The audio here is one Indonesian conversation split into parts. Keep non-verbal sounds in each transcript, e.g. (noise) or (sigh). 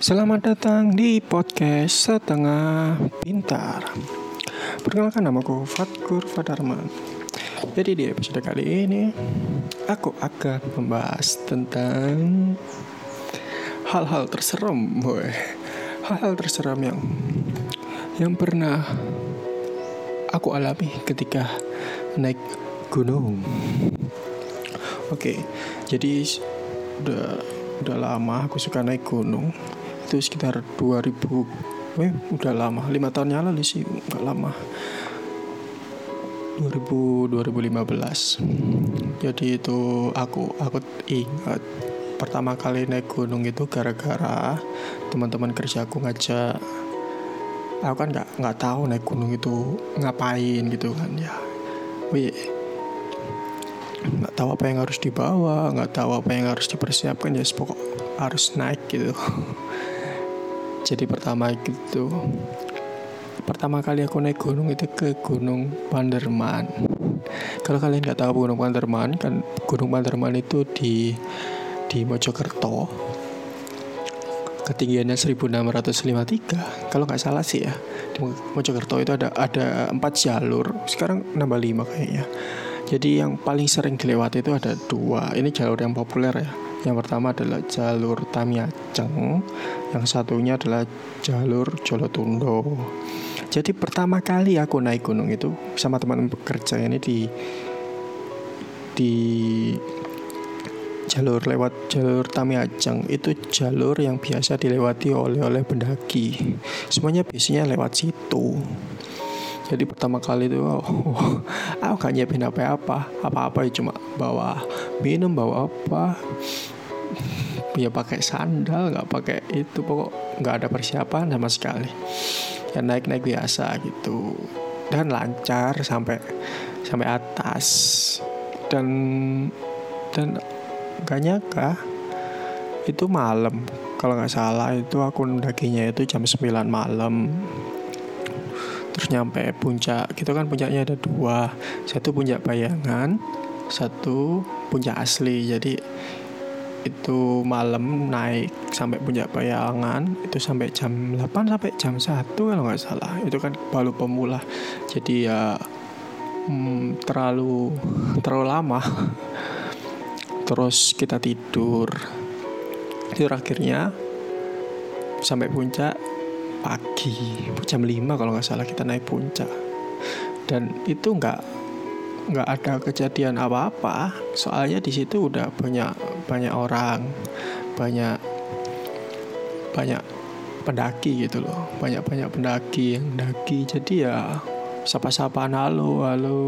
Selamat datang di podcast Setengah Pintar. Perkenalkan namaku Fatkur Fadarman. Jadi di episode kali ini aku akan membahas tentang hal-hal terserem, boy. Hal-hal terseram yang yang pernah aku alami ketika naik gunung. Oke, jadi udah udah lama aku suka naik gunung itu sekitar 2000 eh udah lama lima tahun yang lalu sih nggak lama. 2000 2015 jadi itu aku aku ingat pertama kali naik gunung itu gara-gara teman-teman kerja aku ngajak. Aku kan nggak nggak tahu naik gunung itu ngapain gitu kan ya. Wih, nggak tahu apa yang harus dibawa nggak tahu apa yang harus dipersiapkan ya pokok harus naik gitu jadi pertama gitu. Pertama kali aku naik gunung itu ke Gunung Panderman. Kalau kalian nggak tahu Gunung Panderman kan Gunung Panderman itu di di Mojokerto. Ketinggiannya 1653 kalau nggak salah sih ya di Mojokerto itu ada ada empat jalur. Sekarang nambah lima kayaknya. Jadi yang paling sering dilewati itu ada dua. Ini jalur yang populer ya yang pertama adalah jalur Tamiaceng, yang satunya adalah jalur Jolotundo. Jadi pertama kali aku naik gunung itu sama teman bekerja ini di di jalur lewat jalur Tamiaceng itu jalur yang biasa dilewati oleh oleh pendaki. Semuanya biasanya lewat situ. Jadi pertama kali itu oh, oh, aku gak nyiapin apa-apa. Apa-apa ya cuma bawa minum bawa apa ya pakai sandal nggak pakai itu pokok nggak ada persiapan sama sekali. Ya naik naik biasa gitu. Dan lancar sampai sampai atas. Dan dan gak nyangka itu malam. Kalau nggak salah itu aku dakinya itu jam 9 malam. Terus nyampe puncak gitu kan puncaknya ada dua. Satu puncak bayangan satu puncak asli. Jadi itu malam naik sampai puncak bayangan itu sampai jam 8 sampai jam 1 kalau nggak salah. Itu kan baru pemula. Jadi ya hmm, terlalu terlalu lama. (laughs) Terus kita tidur. Itu akhirnya sampai puncak pagi jam 5 kalau nggak salah kita naik puncak. Dan itu nggak nggak ada kejadian apa-apa. Soalnya di situ udah banyak banyak orang banyak banyak pendaki gitu loh. Banyak banyak pendaki yang jadi ya sapa-sapaan halo halo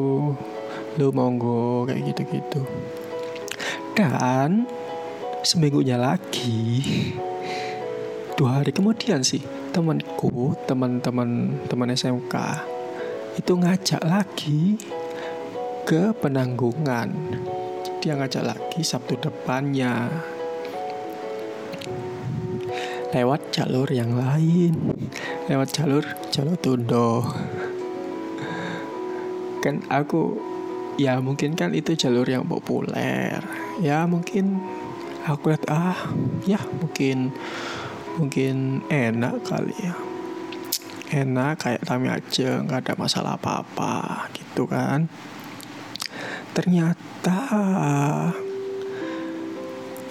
lu monggo kayak gitu gitu dan seminggunya lagi (laughs) dua hari kemudian sih temanku teman-teman teman SMK itu ngajak lagi ke penanggungan dia ngajak lagi Sabtu depannya. Lewat jalur yang lain. Lewat jalur jalur tundo. Kan aku ya mungkin kan itu jalur yang populer. Ya mungkin aku lihat ah ya mungkin mungkin enak kali ya. Enak kayak kami aja nggak ada masalah apa-apa gitu kan. Ternyata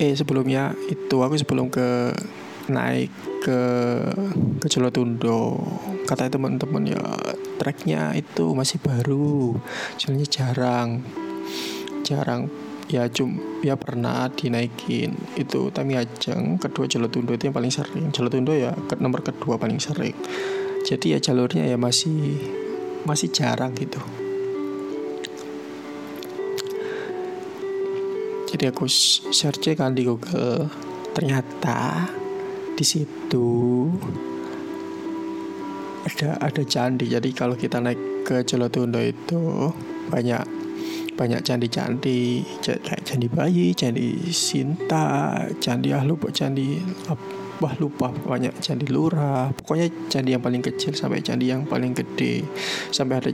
eh sebelumnya itu aku sebelum ke naik ke ke Jolotundo kata teman-teman ya treknya itu masih baru. Soalnya jarang. Jarang. Ya cum ya pernah dinaikin. Itu Tamiajeng kedua Jolotundo itu yang paling sering. Jolotundo ya ke nomor kedua paling sering. Jadi ya jalurnya ya masih masih jarang gitu jadi aku search kan di Google. Ternyata di situ ada ada candi. Jadi kalau kita naik ke Jolotundo itu banyak banyak candi-candi. Kayak candi bayi, candi Sinta, candi ah lupa candi wah lupa banyak candi lurah. Pokoknya candi yang paling kecil sampai candi yang paling gede. Sampai ada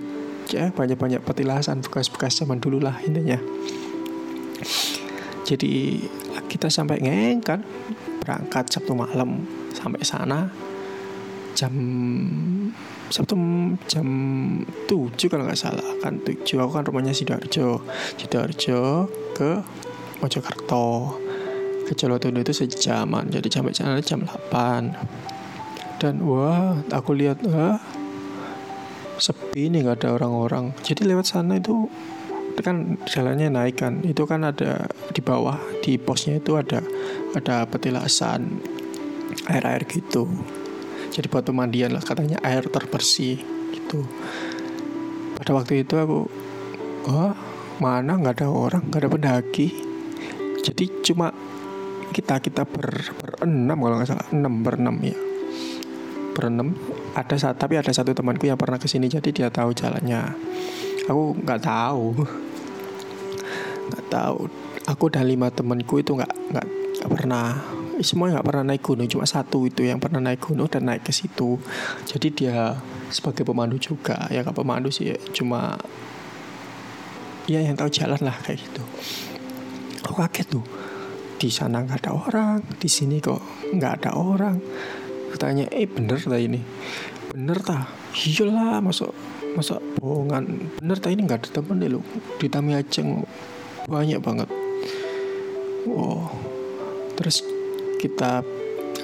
ya banyak-banyak petilasan bekas-bekas zaman dulu lah intinya jadi kita sampai ngeng kan berangkat Sabtu malam sampai sana. Jam Sabtu jam 7 kalau nggak salah kan 7 aku kan rumahnya Sidoarjo. Sidoarjo ke Mojokerto. Ke Jolotundo itu sejaman. Jadi sampai sana jam 8 dan wah aku lihat wah sepi nih nggak ada orang-orang. Jadi lewat sana itu kan jalannya naik kan. Itu kan ada di bawah di posnya itu ada ada petilasan air air gitu. Jadi buat pemandian lah katanya air terbersih gitu. Pada waktu itu aku oh mana? Nggak ada orang nggak ada pendaki. Jadi cuma kita kita ber berenam kalau nggak salah. Enam berenam ya. Berenam ada tapi ada satu temanku yang pernah ke sini jadi dia tahu jalannya. Aku nggak tahu nggak tahu. Aku dan lima temanku itu nggak nggak pernah semua nggak pernah naik gunung. Cuma satu itu yang pernah naik gunung dan naik ke situ. Jadi dia sebagai pemandu juga. Ya nggak pemandu sih cuma ya yang tahu jalan lah kayak gitu. Aku kaget tuh. Di sana nggak ada orang di sini kok nggak ada orang? Tanya eh bener lah ini? Bener ta? Iyalah masuk masa bohongan. Bener ta ini nggak ada temen deh lo di Aceng banyak banget. Wow. Terus kita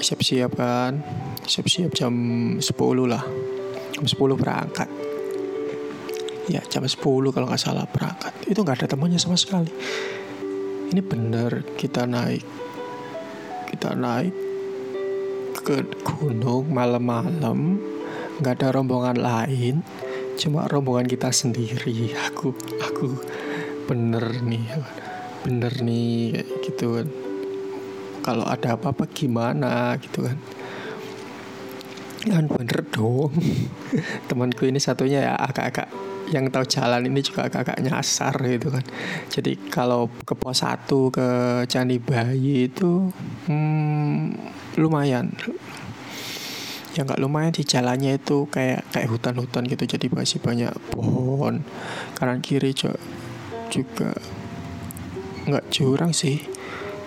siap-siap kan siap-siap jam 10 lah. Jam 10 berangkat. Ya jam 10 kalau nggak salah berangkat. Itu nggak ada temannya sama sekali. Ini bener kita naik kita naik ke gunung malam-malam. Nggak ada rombongan lain cuma rombongan kita sendiri. Aku aku bener nih bener nih gitu kan. Kalau ada apa-apa gimana gitu kan. Kan bener dong. (laughs) Temanku ini satunya ya agak-agak yang tahu jalan ini juga agak-agak nyasar gitu kan. Jadi kalau ke pos satu ke Candi Bayi itu hmm, lumayan. Yang nggak lumayan di jalannya itu kayak kayak hutan-hutan gitu. Jadi masih banyak pohon kanan kiri juga juga nggak jurang sih.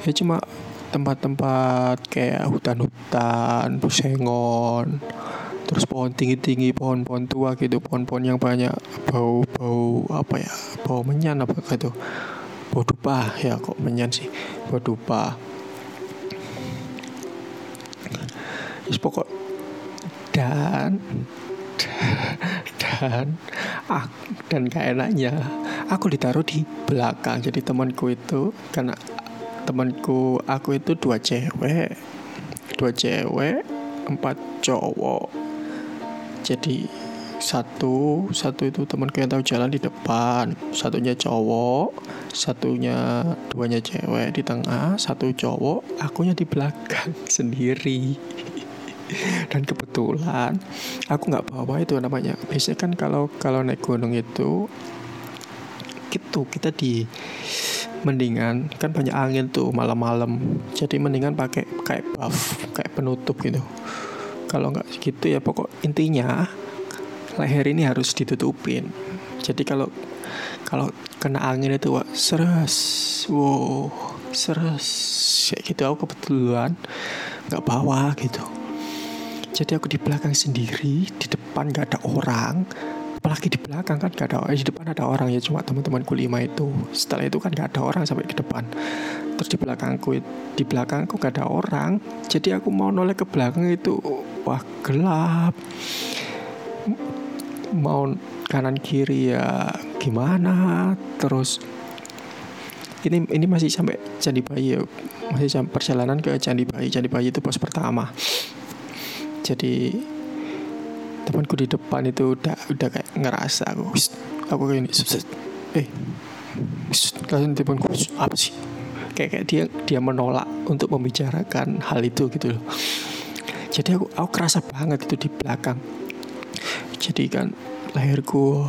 Ya cuma tempat-tempat kayak hutan-hutan pusengon terus pohon tinggi-tinggi pohon-pohon tua gitu pohon-pohon yang banyak bau-bau apa ya bau menyan apa gitu bau dupa ya kok menyan sih bau dupa. Yes, pokok dan dan ah, dan gak enaknya. Aku ditaruh di belakang. Jadi temanku itu karena temanku aku itu dua cewek. Dua cewek empat cowok. Jadi satu satu itu temanku yang tahu jalan di depan. Satunya cowok satunya duanya cewek di tengah. Satu cowok akunya di belakang (laughs) sendiri (laughs) dan kebetulan aku nggak bawa itu namanya. Biasanya kan kalau kalau naik gunung itu gitu kita di mendingan kan banyak angin tuh malam-malam. Jadi mendingan pakai kayak buff kayak penutup gitu. Kalau nggak gitu ya pokok intinya leher ini harus ditutupin. Jadi kalau kalau kena angin itu wah, seres wow seres kayak gitu. Aku kebetulan nggak bawa gitu jadi aku di belakang sendiri di depan nggak ada orang. Apalagi di belakang kan gak ada orang di depan ada orang ya cuma teman-temanku lima itu. Setelah itu kan gak ada orang sampai ke depan. Terus di belakangku di belakangku gak ada orang. Jadi aku mau noleh ke belakang itu wah gelap. Mau kanan kiri ya gimana? Terus ini ini masih sampai Candi Bayi ya. Masih sampai perjalanan ke Candi Bayi. Candi Bayi itu pos pertama jadi temanku di depan itu udah udah kayak ngerasa aku aku kayak ini eh kalian temanku apa sih? Kayak kayak dia dia menolak untuk membicarakan hal itu gitu loh. Jadi aku aku kerasa banget itu di belakang. Jadi kan leherku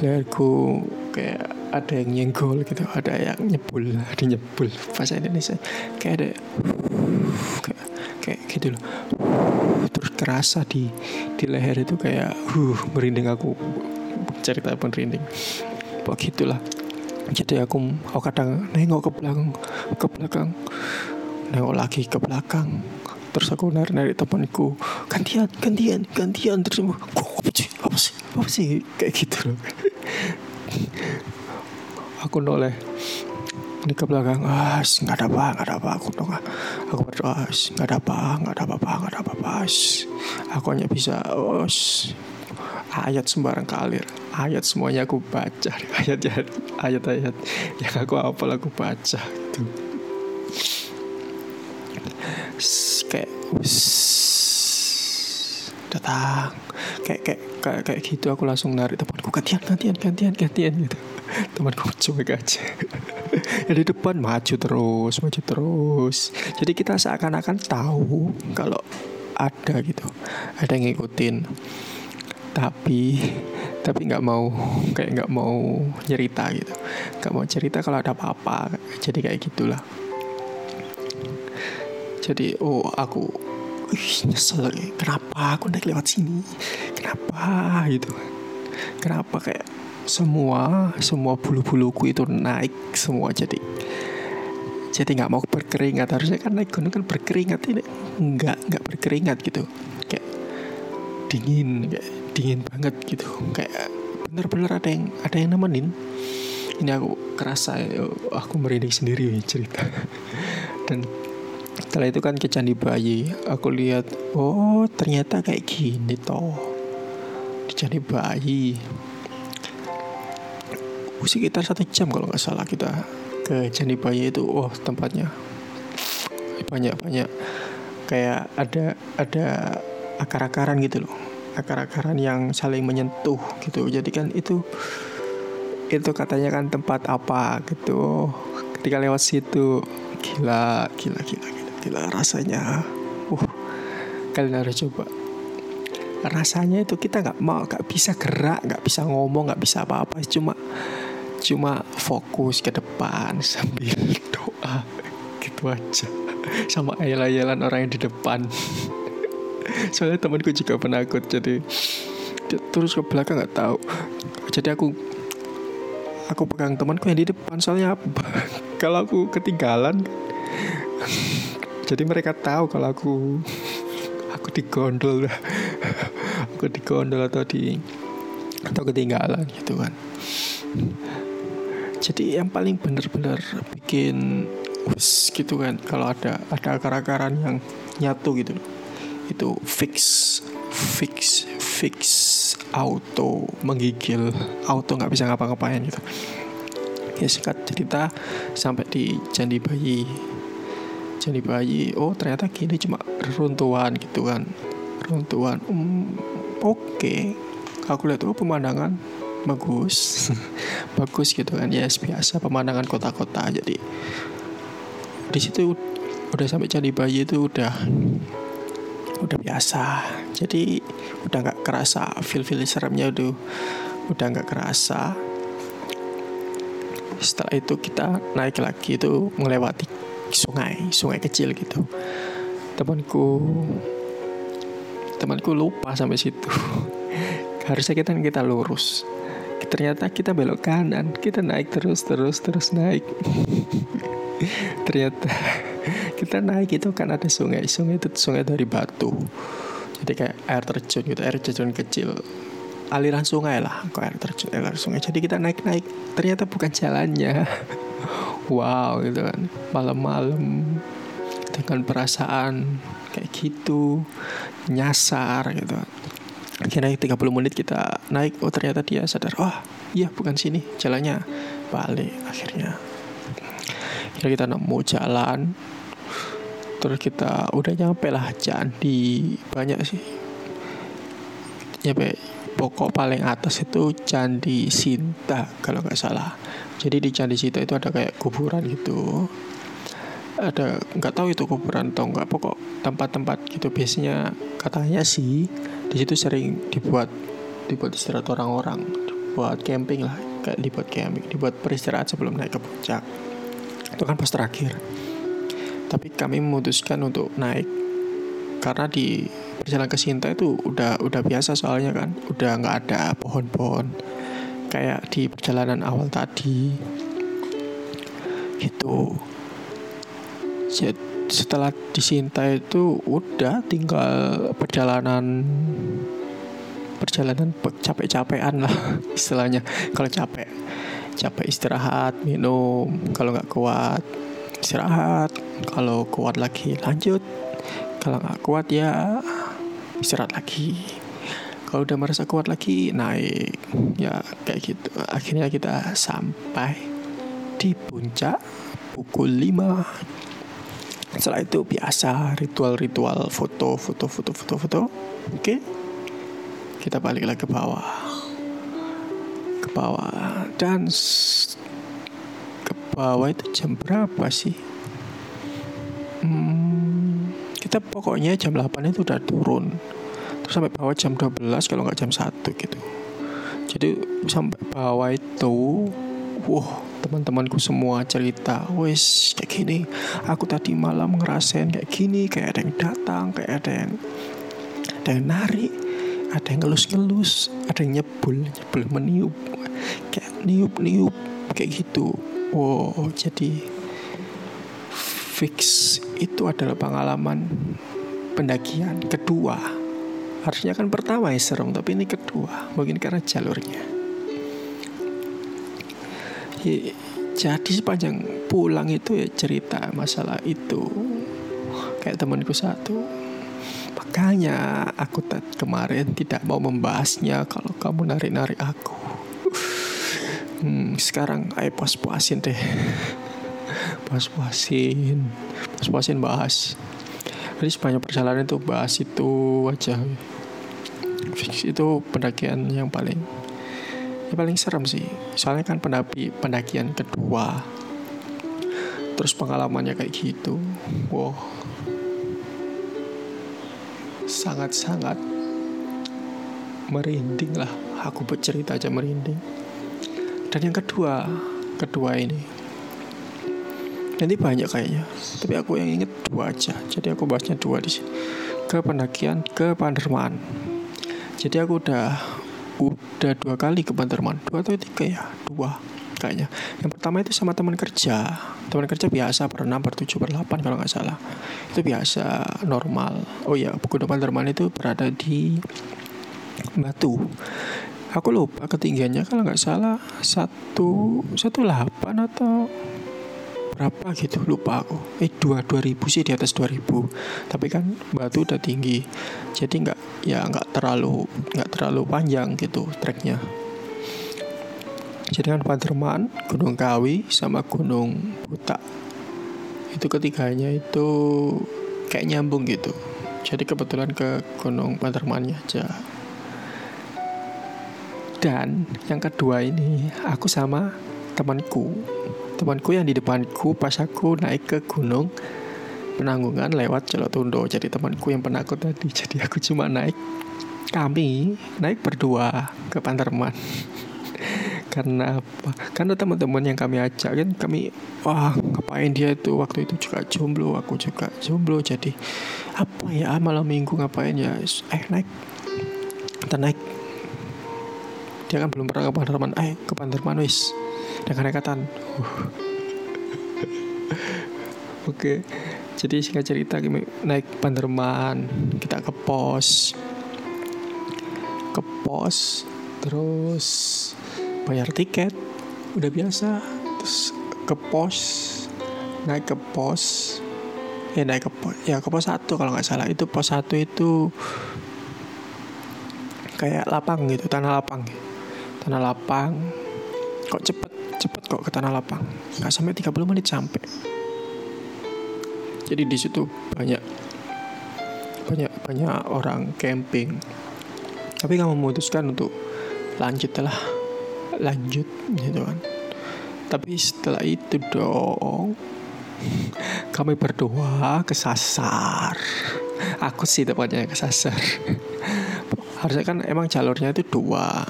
leherku kayak ada yang nyenggol gitu ada yang nyebul ada nyebul bahasa Indonesia. Kayak ada kayak kayak gitu loh terus kerasa di di leher itu kayak uh merinding aku. Cerita merinding. Begitulah jadi aku aku kadang nengok ke belakang ke belakang nengok lagi ke belakang. Terus aku narik narik temanku gantian gantian gantian. Terus kok apa sih apa sih apa sih? Kayak gitu loh. (laughs) Aku noleh ini ke belakang. Ah nggak ada apa nggak ada apa. Aku dong aku berdoa nggak ada apa nggak ada apa nggak ada apa apa aku hanya bisa os ayat sembarang kalir. Ayat semuanya aku baca. (laughs) Ayat ayat ayat yang aku hafal aku baca. Gitu kayak datang. Kayak kayak kayak kayak gitu aku langsung narik temanku gantian gantian gantian gantian gitu. Temanku cuek aja (laughs) ya di depan maju terus maju terus. Jadi kita seakan-akan tahu kalau ada gitu. Ada yang ngikutin. Tapi tapi nggak mau kayak nggak mau cerita gitu. Nggak mau cerita kalau ada apa-apa. Jadi kayak gitulah. Jadi oh aku Ih, nyesel kenapa aku naik lewat sini? Kenapa? gitu. Kenapa kayak semua semua bulu-buluku itu naik semua jadi jadi nggak mau berkeringat. Harusnya kan naik gunung kan berkeringat ini nggak nggak berkeringat gitu. Kayak dingin kayak dingin banget gitu. Kayak bener-bener ada yang ada yang nemenin. Ini aku kerasa aku merinding sendiri cerita. (laughs) Dan setelah itu kan ke Candi Bayi aku lihat oh ternyata kayak gini toh. Di Candi Bayi sekitar satu jam kalau nggak salah kita ke Candi Bayi itu. Oh tempatnya. Banyak banyak. Kayak ada ada akar-akaran gitu loh. Akar-akaran yang saling menyentuh gitu. Jadi kan itu itu katanya kan tempat apa gitu. Ketika lewat situ gila gila gila gila gila rasanya. Uh kalian harus coba. Rasanya itu kita nggak mau nggak bisa gerak nggak bisa ngomong nggak bisa apa-apa. Cuma cuma fokus ke depan (laughs) sambil doa gitu aja. Sama ayel-ayelan orang yang di depan. (laughs) Soalnya temanku juga penakut jadi terus ke belakang nggak tahu. Jadi aku aku pegang temanku yang di depan soalnya apa? (laughs) Kalau aku ketinggalan jadi mereka tahu kalau aku aku digondol. Aku digondol atau di atau ketinggalan gitu kan jadi yang paling benar-benar bikin us gitu kan kalau ada ada akar-akaran yang nyatu gitu. Itu fix fix fix auto menggigil auto nggak bisa ngapa-ngapain gitu. Ya singkat cerita sampai di Candi Bayi. Jadi bayi oh ternyata gini cuma runtuhan gitu kan. Runtuhan um, oke. Okay. aku lihat oh pemandangan bagus. (laughs) Bagus gitu kan ya yes, biasa pemandangan kota-kota. Jadi di situ udah sampai jadi bayi itu udah udah biasa. Jadi udah nggak kerasa feel feel seremnya udah udah nggak kerasa. Setelah itu kita naik lagi itu melewati sungai sungai kecil gitu. Temanku temanku lupa sampai situ. (laughs) Harusnya kita kita lurus ternyata kita belok kanan kita naik terus terus terus naik. (laughs) Ternyata kita naik itu kan ada sungai sungai itu sungai dari batu. Jadi kayak air terjun gitu air terjun kecil. Aliran sungai lah kok air terjun air sungai. Jadi kita naik naik ternyata bukan jalannya. (laughs) Wow gitu kan. Malam-malam dengan perasaan kayak gitu nyasar gitu akhirnya 30 menit kita naik. Oh ternyata dia sadar. Oh iya bukan sini jalannya. Balik akhirnya. Akhirnya kita nemu jalan. Terus kita udah nyampe lah candi banyak sih. Nyampe pokok paling atas itu candi Sinta kalau nggak salah. Jadi di Candi Sita itu ada kayak kuburan gitu. Ada nggak tahu itu kuburan atau nggak pokok tempat-tempat gitu. Biasanya katanya sih di situ sering dibuat dibuat istirahat orang-orang dibuat camping lah kayak dibuat camping dibuat beristirahat sebelum naik ke puncak. Itu kan pas terakhir. Tapi kami memutuskan untuk naik karena di perjalanan ke Sinta itu udah udah biasa soalnya kan udah nggak ada pohon-pohon. Kayak di perjalanan awal tadi. Gitu setelah disinta itu udah tinggal perjalanan perjalanan capek-capean lah (laughs) istilahnya. Kalau capek capek istirahat minum. Kalau nggak kuat istirahat. Kalau kuat lagi lanjut. Kalau nggak kuat ya istirahat lagi. Kalau udah merasa kuat lagi naik. Ya kayak gitu. Akhirnya kita sampai di puncak pukul 5 setelah itu biasa ritual-ritual foto foto foto foto foto. Oke? Okay? kita lagi ke bawah. Ke bawah. Dan ke bawah itu jam berapa sih? Hmm, kita pokoknya jam 8 itu udah turun. Terus sampai bawah jam 12 kalau nggak jam 1 gitu. Jadi sampai bawah itu wow teman-temanku semua cerita wes kayak gini. Aku tadi malam ngerasain kayak gini kayak ada yang datang kayak ada yang ada yang narik ada yang ngelus-ngelus ada yang nyebul nyebul meniup kayak niup-niup kayak gitu. Wow jadi fix itu adalah pengalaman pendakian kedua. Harusnya kan pertama ya serem tapi ini kedua mungkin karena jalurnya jadi sepanjang pulang itu ya cerita masalah itu. Kayak temanku satu. Makanya aku kemarin tidak mau membahasnya kalau kamu narik-narik aku. Hmm, sekarang ayo puas-puasin deh. Puas-puasin. Puas-puasin bahas. Jadi sepanjang perjalanan itu bahas itu aja. Fix itu pendakian yang paling ya paling serem sih. Soalnya kan pendaki pendakian kedua. Terus pengalamannya kayak gitu. Wow. Sangat-sangat merinding lah. Aku bercerita aja merinding. Dan yang kedua kedua ini. Nanti banyak kayaknya. Tapi aku yang inget dua aja. Jadi aku bahasnya dua di sini. Ke pendakian ke Panderman jadi aku udah udah dua kali ke Banterman dua atau tiga ya? Dua kayaknya. Yang pertama itu sama teman kerja. Teman kerja biasa per enam per tujuh per delapan kalau nggak salah. Itu biasa normal. Oh ya Gunung Banterman itu berada di Batu. Aku lupa ketinggiannya kalau nggak salah satu satu delapan atau berapa gitu lupa aku. Eh dua dua ribu sih di atas dua ribu. Tapi kan batu udah tinggi. Jadi nggak ya nggak terlalu nggak terlalu panjang gitu treknya. Jadi kan Paderman Gunung Kawi sama Gunung Buta itu ketiganya itu kayak nyambung gitu. Jadi kebetulan ke Gunung Padermannya aja. Dan yang kedua ini aku sama temanku temanku yang di depanku pas aku naik ke gunung penanggungan lewat Celotundo jadi temanku yang penakut tadi (laughs) jadi aku cuma naik. Kami naik berdua ke Panterman (laughs) karena apa? Karena teman-teman yang kami ajak kan kami wah ngapain dia itu? Waktu itu juga jomblo, aku juga jomblo. Jadi apa ya? Malam minggu ngapain ya? Eh naik. Kita naik kan belum pernah ke Panterman, eh ke Panterman wis dengan nekatan uh. (laughs) oke. Okay. jadi singkat cerita naik Panderman kita ke pos. Ke pos terus bayar tiket. Udah biasa. Terus ke pos naik ke pos. Ya naik ke pos ya ke pos satu kalau nggak salah. Itu pos satu itu kayak lapang gitu tanah lapang tanah lapang. Kok cepet cepet kok ke tanah lapang? Nggak sampai 30 menit sampai. Jadi di situ banyak banyak banyak orang camping. Tapi kamu memutuskan untuk lanjut lah. Lanjut gitu kan. Tapi setelah itu dong (laughs) kami berdua kesasar. Aku sih tepatnya kesasar. (laughs) Harusnya kan emang jalurnya itu dua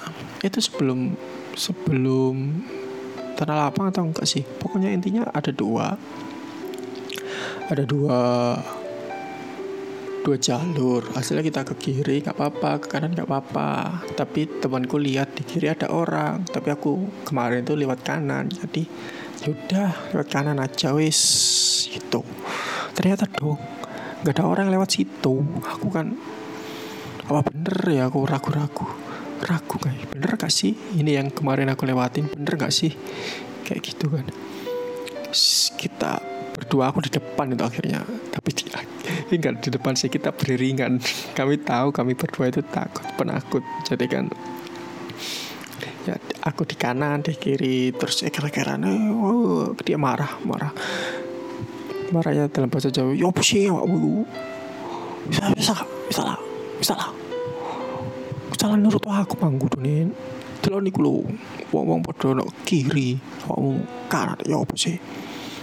itu sebelum sebelum tanah lapang atau enggak sih? Pokoknya intinya ada dua. Ada dua dua jalur. Hasilnya kita ke kiri nggak apa-apa. Ke kanan nggak apa-apa. Tapi temanku lihat di kiri ada orang. Tapi aku kemarin tuh lewat kanan. Jadi yaudah lewat kanan aja wis. Gitu. Ternyata dong nggak ada orang lewat situ. Aku kan apa bener ya aku ragu-ragu ragu kayak bener gak sih? Ini yang kemarin aku lewatin. Bener gak sih? Kayak gitu kan. Kita berdua aku di depan itu akhirnya. Tapi di, (laughs) enggak di depan sih kita beriringan. (laughs) Kami tahu kami berdua itu takut penakut. Jadi kan ya aku di kanan di kiri terus kira-kira oh, dia marah marah. Marahnya dalam bahasa Jawa ya apa sih awakmu bisa bisa bisa lah bisa lah bisa lah nurut aku manggu nih delok niku lho wong-wong padha nok kiri awakmu kanan. Ya apa sih?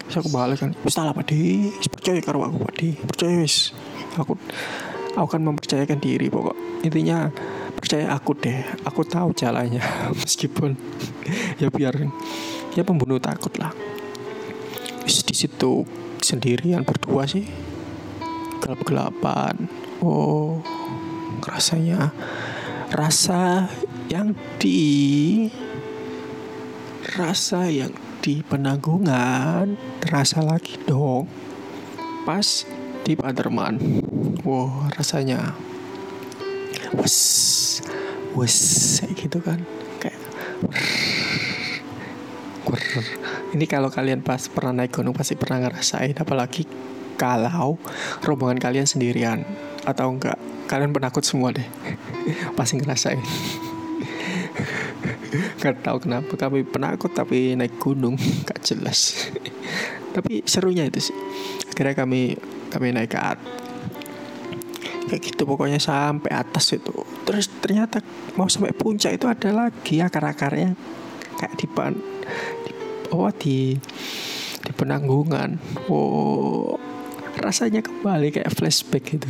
Bisa aku balik kan. Wis lah Pak percaya karo aku Pak percaya wis. Aku aku kan mempercayakan diri pokok. Intinya percaya aku deh aku tahu jalannya (laughs) meskipun (laughs) ya biar ya pembunuh takut lah. Di situ sendirian berdua sih. Gelap-gelapan. Oh rasanya rasa yang di rasa yang di penanggungan terasa lagi dong. Pas di Paderman. Wow rasanya. Wes wes gitu kan. Kayak ini kalau kalian pas pernah naik gunung pasti pernah ngerasain apalagi kalau rombongan kalian sendirian atau enggak. Kalian penakut semua deh pasti ngerasain. Gak tahu kenapa kami penakut tapi naik gunung. Gak jelas. Tapi serunya itu sih. Akhirnya kami kami naik ke atas kayak gitu pokoknya sampai atas itu. Terus ternyata mau sampai puncak itu ada lagi akar-akarnya. Kayak di pan oh di di penanggungan. Oh rasanya kembali kayak flashback gitu.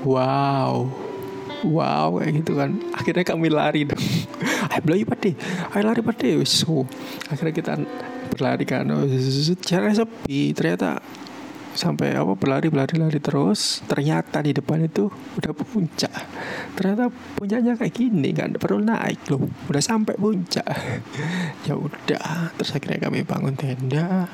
Wow wow kayak gitu kan. Akhirnya kami lari dong. Ayo beli pade ayo lari pade so akhirnya kita berlari kan. Oh, cara sepi. Ternyata sampai apa berlari berlari lari terus. Ternyata di depan itu udah puncak. Ternyata puncaknya kayak gini kan. Perlu naik loh. Udah sampai puncak. (laughs) Ya udah. Terus akhirnya kami bangun tenda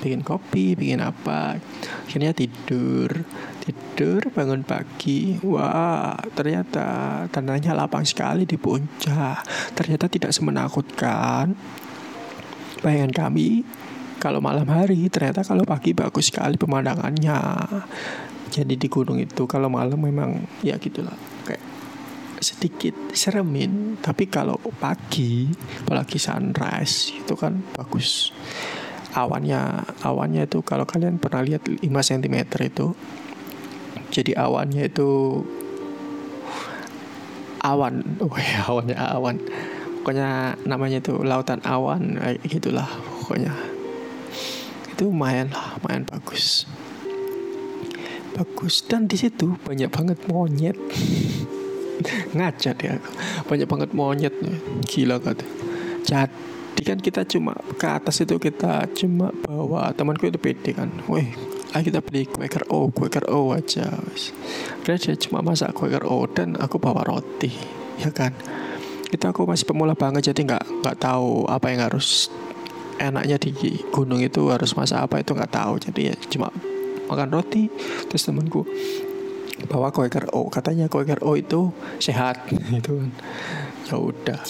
bikin kopi bikin apa. Akhirnya tidur. Tidur bangun pagi. Wah ternyata tanahnya lapang sekali di puncak. Ternyata tidak semenakutkan. Bayangan kami kalau malam hari ternyata kalau pagi bagus sekali pemandangannya. Jadi di gunung itu kalau malam memang ya gitulah. Kayak sedikit seremin. Tapi kalau pagi apalagi sunrise itu kan bagus awannya awannya itu kalau kalian pernah lihat 5 cm itu jadi awannya itu awan. (laughs) Oh ya awannya awan. Pokoknya namanya itu lautan awan kayak gitulah pokoknya. Itu lumayan lah lumayan bagus. Bagus. Dan di situ banyak banget monyet. (laughs) Ngaca ya banyak banget monyet gila kata jadi kan kita cuma ke atas itu kita cuma bawa. Temanku itu pede kan. Weh ayo kita beli Quaker O Quaker O aja wes cuma masak Quaker O dan aku bawa roti ya kan? Kita aku masih pemula banget jadi nggak nggak tahu apa yang harus enaknya di gunung itu harus masak apa itu nggak tahu. Jadi ya cuma makan roti terus temanku bawa Quaker O. Katanya Quaker O itu sehat (laughs) gitu kan. Ya udah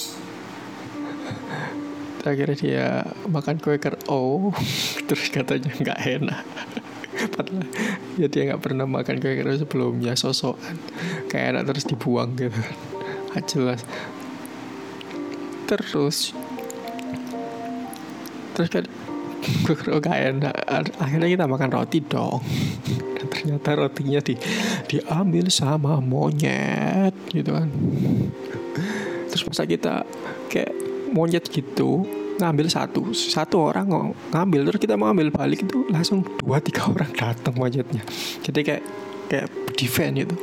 akhirnya dia makan Quaker O (laughs) terus katanya nggak enak. Padahal ya dia nggak pernah makan Quaker O sebelumnya sosokan. Kayak enak terus dibuang gitu. Kan jelas. Terus terus kan (laughs) gue gak enak. Akhirnya kita makan roti dong. Dan ternyata rotinya di diambil sama monyet gitu kan. Terus masa kita monyet gitu ngambil satu satu orang ngambil terus kita mau ambil balik itu langsung dua tiga orang datang monyetnya. Jadi kayak kayak defend gitu.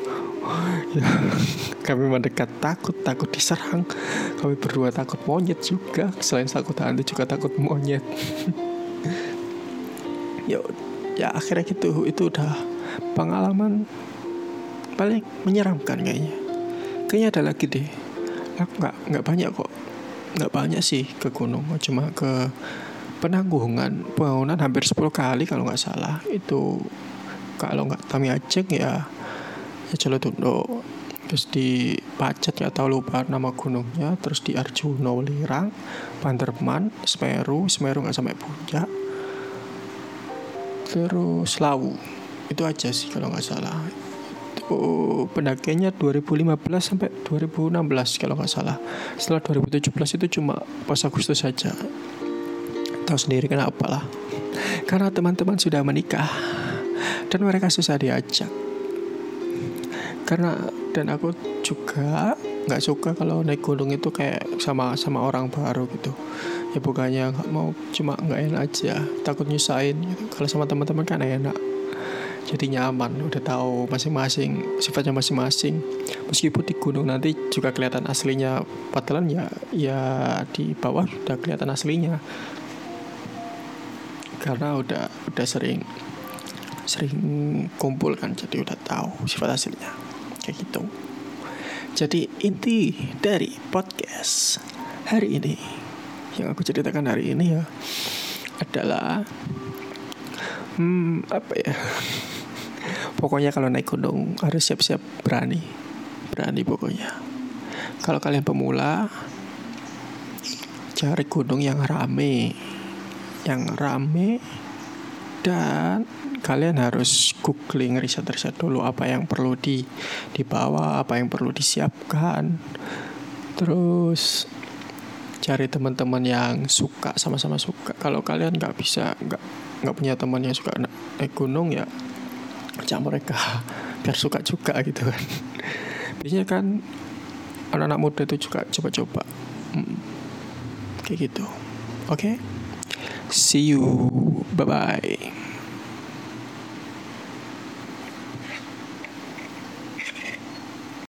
Ya, (laughs) kami mendekat takut takut diserang. Kami berdua takut monyet juga. Selain takut hantu juga takut monyet. (laughs) Ya ya akhirnya gitu itu udah pengalaman paling menyeramkan kayaknya. Kayaknya ada lagi deh. Aku nggak nggak banyak kok nggak banyak sih ke gunung cuma ke penanggungan. Bangunan hampir 10 kali kalau nggak salah. Itu kalau nggak Tami Aceh ya ya Jolotundo terus di Pacet ya tahu lupa nama gunungnya. Terus di Arjuna Welirang Banderman Semeru. Semeru nggak sampai puncak. Terus Lawu. Itu aja sih kalau nggak salah pendakiannya 2015 sampai 2016 kalau nggak salah. Setelah 2017 itu cuma pas Agustus saja. Tahu sendiri kenapa lah. Karena teman-teman sudah menikah dan mereka susah diajak. Karena dan aku juga nggak suka kalau naik gunung itu kayak sama sama orang baru gitu. Ya bukannya nggak mau cuma nggak enak aja. Takut nyusahin gitu. kalau sama teman-teman kan enak jadi nyaman udah tahu masing-masing sifatnya masing-masing. Meskipun di gunung nanti juga kelihatan aslinya padahal ya ya di bawah sudah kelihatan aslinya. Karena udah udah sering sering kumpul kan jadi udah tahu sifat aslinya. Kayak gitu. Jadi inti dari podcast hari ini yang aku ceritakan hari ini ya adalah hmm apa ya pokoknya kalau naik gunung harus siap-siap berani berani pokoknya kalau kalian pemula cari gunung yang rame yang rame dan kalian harus googling riset-riset dulu apa yang perlu di dibawa, apa yang perlu disiapkan. Terus cari teman-teman yang suka sama-sama suka. Kalau kalian nggak bisa nggak nggak punya teman yang suka naik gunung ya ajak mereka (laughs) biar suka juga gitu kan. Biasanya kan anak-anak muda itu juga coba-coba. Hmm, kayak gitu. Oke. Okay? See you. Bye bye.